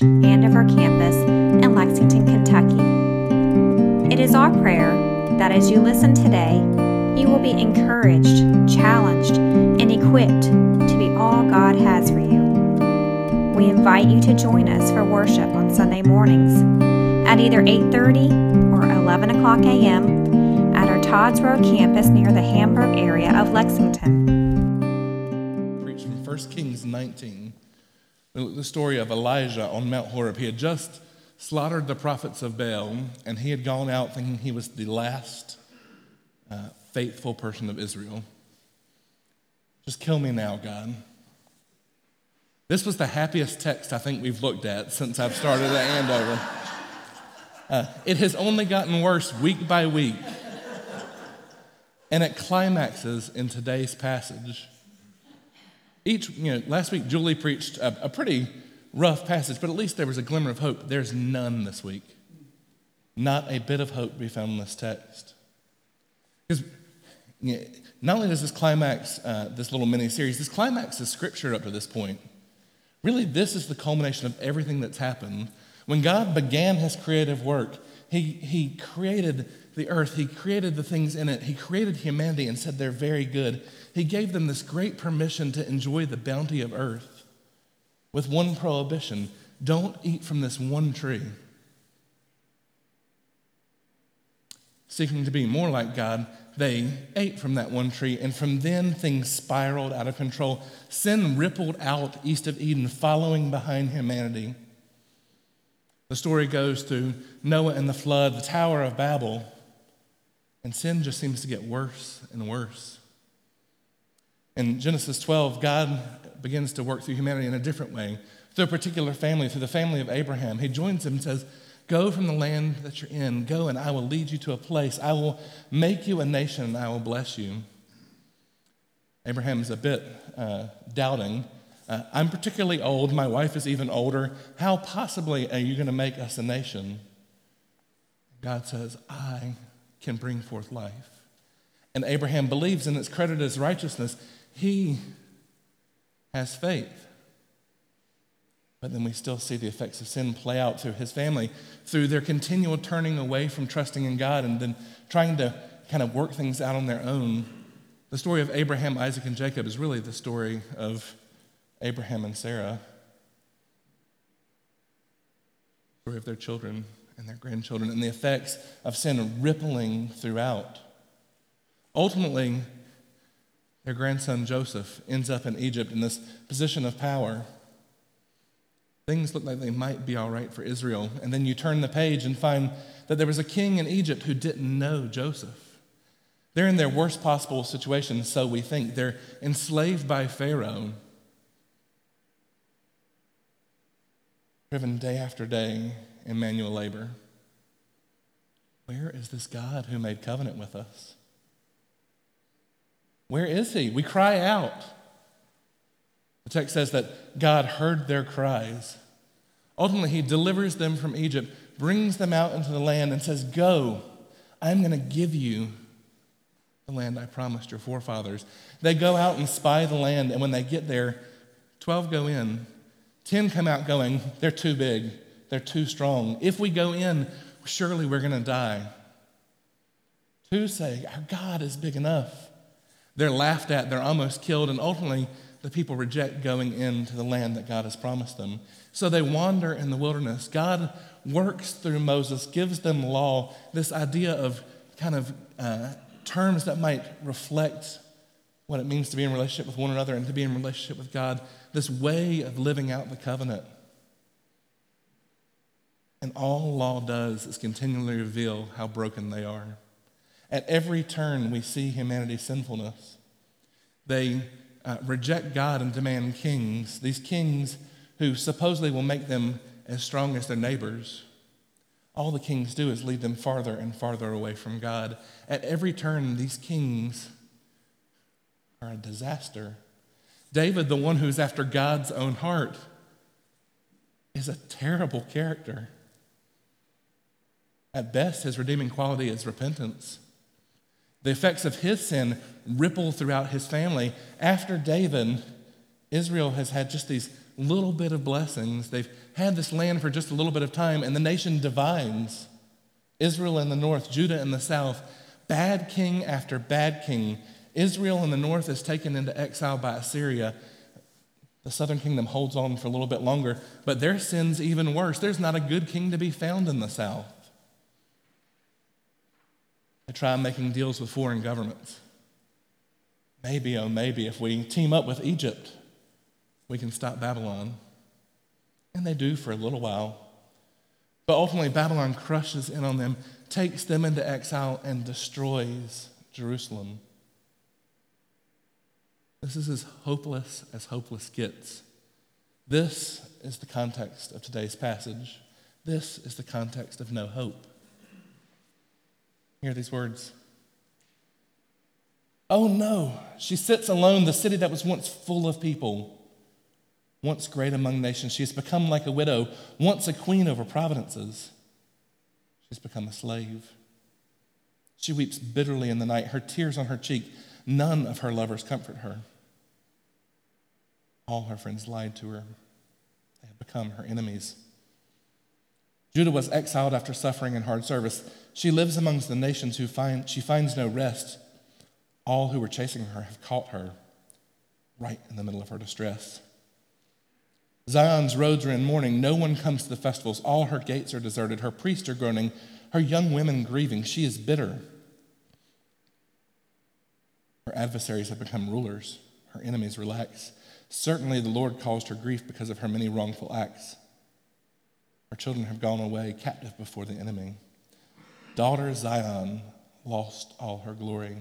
And of our campus in Lexington, Kentucky. It is our prayer that as you listen today, you will be encouraged, challenged, and equipped to be all God has for you. We invite you to join us for worship on Sunday mornings at either 8:30 or 11 o'clock a.m. at our Todd's Road campus near the Hamburg area of Lexington. Preach from 1 Kings 19. The story of Elijah on Mount Horeb. He had just slaughtered the prophets of Baal, and he had gone out thinking he was the last uh, faithful person of Israel. Just kill me now, God. This was the happiest text I think we've looked at since I've started at Andover. Uh, it has only gotten worse week by week. And it climaxes in today's passage. Each, you know, last week Julie preached a, a pretty rough passage, but at least there was a glimmer of hope. There's none this week. Not a bit of hope to be found in this text. Because you know, not only does this climax, uh, this little mini series, this climax is scripture up to this point. Really, this is the culmination of everything that's happened. When God began his creative work, he, he created the earth, he created the things in it, he created humanity and said they're very good. He gave them this great permission to enjoy the bounty of earth with one prohibition don't eat from this one tree. Seeking to be more like God, they ate from that one tree, and from then things spiraled out of control. Sin rippled out east of Eden, following behind humanity. The story goes through Noah and the flood, the Tower of Babel, and sin just seems to get worse and worse. In Genesis 12, God begins to work through humanity in a different way, through a particular family, through the family of Abraham. He joins them and says, Go from the land that you're in, go and I will lead you to a place. I will make you a nation and I will bless you. Abraham is a bit uh, doubting. Uh, I'm particularly old. My wife is even older. How possibly are you going to make us a nation? God says, I can bring forth life. And Abraham believes, and it's credited as righteousness. He has faith. But then we still see the effects of sin play out through his family, through their continual turning away from trusting in God and then trying to kind of work things out on their own. The story of Abraham, Isaac, and Jacob is really the story of Abraham and Sarah, the story of their children and their grandchildren, and the effects of sin rippling throughout. Ultimately, their grandson Joseph ends up in Egypt in this position of power. Things look like they might be all right for Israel. And then you turn the page and find that there was a king in Egypt who didn't know Joseph. They're in their worst possible situation, so we think. They're enslaved by Pharaoh, driven day after day in manual labor. Where is this God who made covenant with us? Where is he? We cry out. The text says that God heard their cries. Ultimately, he delivers them from Egypt, brings them out into the land, and says, Go, I'm going to give you the land I promised your forefathers. They go out and spy the land, and when they get there, 12 go in. 10 come out going, They're too big, they're too strong. If we go in, surely we're going to die. Two say, Our God is big enough. They're laughed at, they're almost killed, and ultimately, the people reject going into the land that God has promised them. So they wander in the wilderness. God works through Moses, gives them law, this idea of kind of uh, terms that might reflect what it means to be in relationship with one another and to be in relationship with God, this way of living out the covenant. And all law does is continually reveal how broken they are. At every turn, we see humanity's sinfulness. They uh, reject God and demand kings, these kings who supposedly will make them as strong as their neighbors. All the kings do is lead them farther and farther away from God. At every turn, these kings are a disaster. David, the one who's after God's own heart, is a terrible character. At best, his redeeming quality is repentance. The effects of his sin ripple throughout his family. After David, Israel has had just these little bit of blessings. They've had this land for just a little bit of time, and the nation divides Israel in the north, Judah in the south. Bad king after bad king. Israel in the north is taken into exile by Assyria. The southern kingdom holds on for a little bit longer, but their sin's even worse. There's not a good king to be found in the south. They try making deals with foreign governments. Maybe, oh, maybe, if we team up with Egypt, we can stop Babylon. And they do for a little while. But ultimately, Babylon crushes in on them, takes them into exile, and destroys Jerusalem. This is as hopeless as hopeless gets. This is the context of today's passage. This is the context of no hope. Hear these words. Oh no, she sits alone, the city that was once full of people, once great among nations. She has become like a widow, once a queen over providences. She's become a slave. She weeps bitterly in the night, her tears on her cheek. None of her lovers comfort her. All her friends lied to her. They have become her enemies. Judah was exiled after suffering and hard service. She lives amongst the nations who find she finds no rest. All who were chasing her have caught her right in the middle of her distress. Zion's roads are in mourning. No one comes to the festivals. All her gates are deserted. Her priests are groaning. Her young women grieving. She is bitter. Her adversaries have become rulers. Her enemies relax. Certainly, the Lord caused her grief because of her many wrongful acts. Her children have gone away captive before the enemy. Daughter Zion lost all her glory.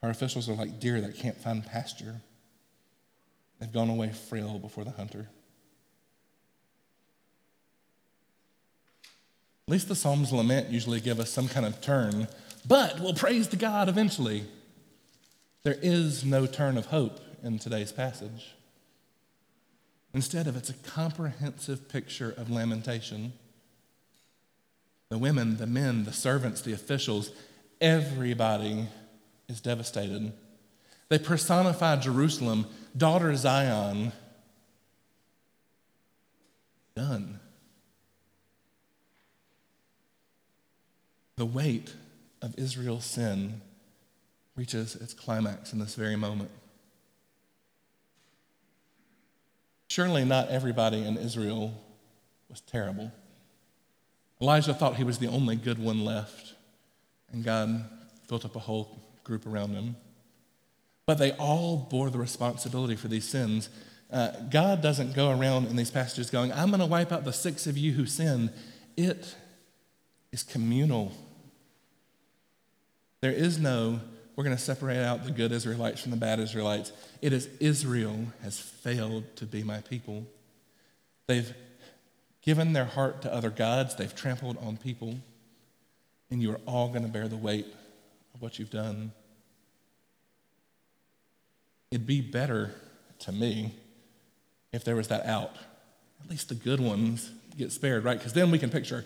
Her officials are like deer that can't find pasture. They've gone away frail before the hunter. At least the Psalms lament usually give us some kind of turn, but we'll praise to God eventually. There is no turn of hope in today's passage. Instead of it's a comprehensive picture of lamentation. The women, the men, the servants, the officials, everybody is devastated. They personify Jerusalem, daughter Zion. Done. The weight of Israel's sin reaches its climax in this very moment. Surely not everybody in Israel was terrible. Elijah thought he was the only good one left, and God built up a whole group around him. But they all bore the responsibility for these sins. Uh, God doesn't go around in these passages going, I'm going to wipe out the six of you who sinned. It is communal. There is no we're going to separate out the good Israelites from the bad Israelites. It is Israel has failed to be my people. They've given their heart to other gods, they've trampled on people, and you are all going to bear the weight of what you've done. It'd be better to me if there was that out. At least the good ones get spared, right? Because then we can picture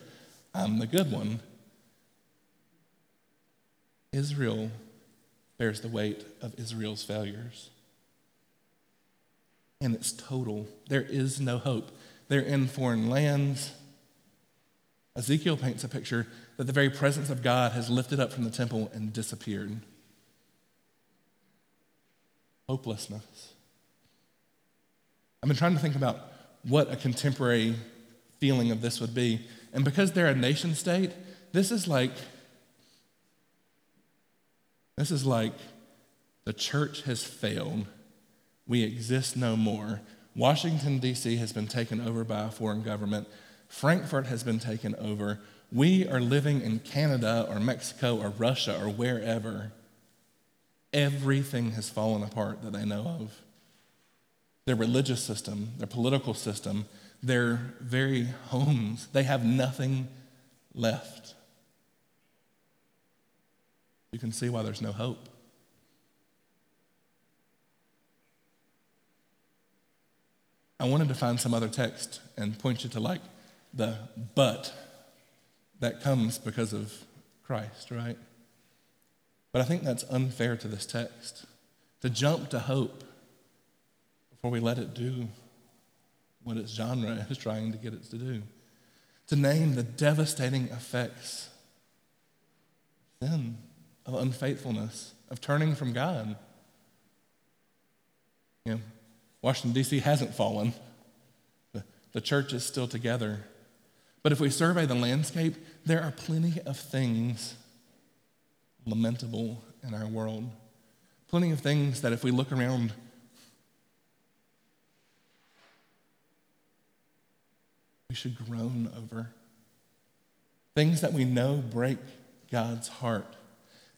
I'm the good one. Israel bears the weight of Israel's failures. And it's total. There is no hope. They're in foreign lands. Ezekiel paints a picture that the very presence of God has lifted up from the temple and disappeared. Hopelessness. I've been trying to think about what a contemporary feeling of this would be. And because they're a nation state, this is like this is like the church has failed. We exist no more. Washington, D.C. has been taken over by a foreign government. Frankfurt has been taken over. We are living in Canada or Mexico or Russia or wherever. Everything has fallen apart that they know of. Their religious system, their political system, their very homes, they have nothing left you can see why there's no hope. I wanted to find some other text and point you to like the but that comes because of Christ, right? But I think that's unfair to this text to jump to hope before we let it do what its genre is trying to get it to do, to name the devastating effects of sin, of unfaithfulness, of turning from God. You know, Washington, D.C. hasn't fallen, the, the church is still together. But if we survey the landscape, there are plenty of things lamentable in our world. Plenty of things that if we look around, we should groan over. Things that we know break God's heart.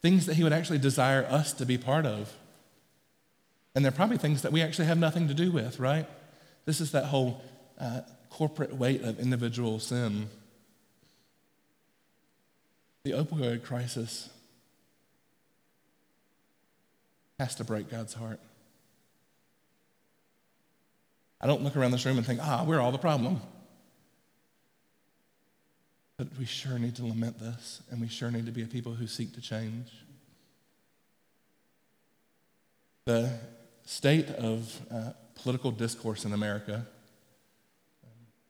Things that He would actually desire us to be part of. And they're probably things that we actually have nothing to do with, right? This is that whole uh, corporate weight of individual sin. The opioid crisis has to break God's heart. I don't look around this room and think, ah, we're all the problem. But we sure need to lament this, and we sure need to be a people who seek to change. The state of uh, political discourse in America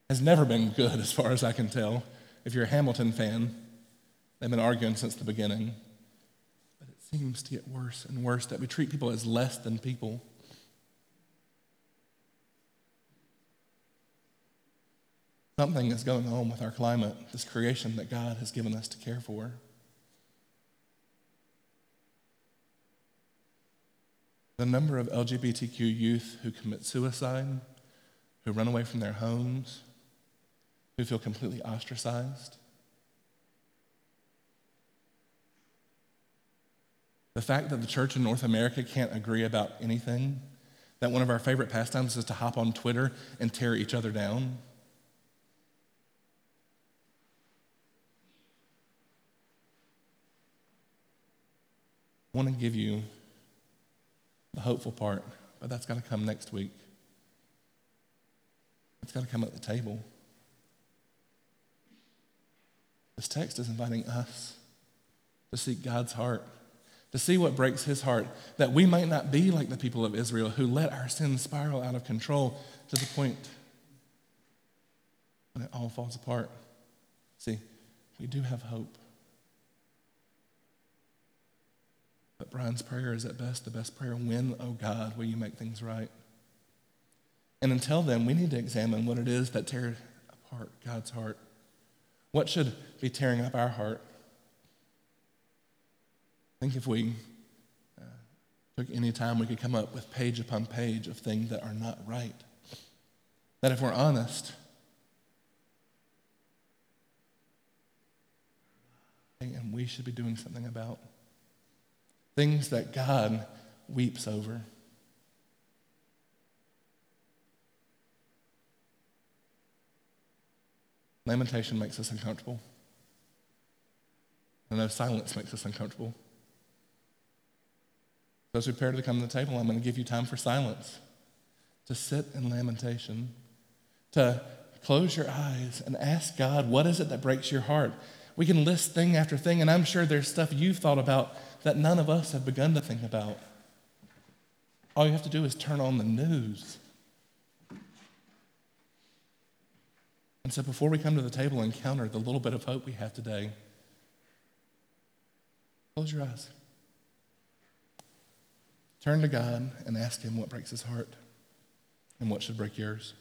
has never been good, as far as I can tell. If you're a Hamilton fan, they've been arguing since the beginning But it seems to get worse and worse, that we treat people as less than people. Something is going on with our climate, this creation that God has given us to care for. The number of LGBTQ youth who commit suicide, who run away from their homes, who feel completely ostracized, The fact that the church in North America can't agree about anything, that one of our favorite pastimes is to hop on Twitter and tear each other down. Want to give you the hopeful part, but that's got to come next week. It's got to come at the table. This text is inviting us to seek God's heart to see what breaks his heart, that we might not be like the people of Israel who let our sins spiral out of control to the point when it all falls apart. See, we do have hope. Brian's prayer is at best the best prayer. When, oh God, will you make things right? And until then, we need to examine what it is that tears apart God's heart. What should be tearing up our heart? I think if we uh, took any time, we could come up with page upon page of things that are not right. That if we're honest, and we should be doing something about things that God weeps over. Lamentation makes us uncomfortable. I know silence makes us uncomfortable. Those who prepare to come to the table, I'm going to give you time for silence, to sit in lamentation, to close your eyes and ask God, what is it that breaks your heart? We can list thing after thing, and I'm sure there's stuff you've thought about that none of us have begun to think about. All you have to do is turn on the news. And so before we come to the table and counter the little bit of hope we have today, close your eyes. Turn to God and ask Him what breaks His heart and what should break yours.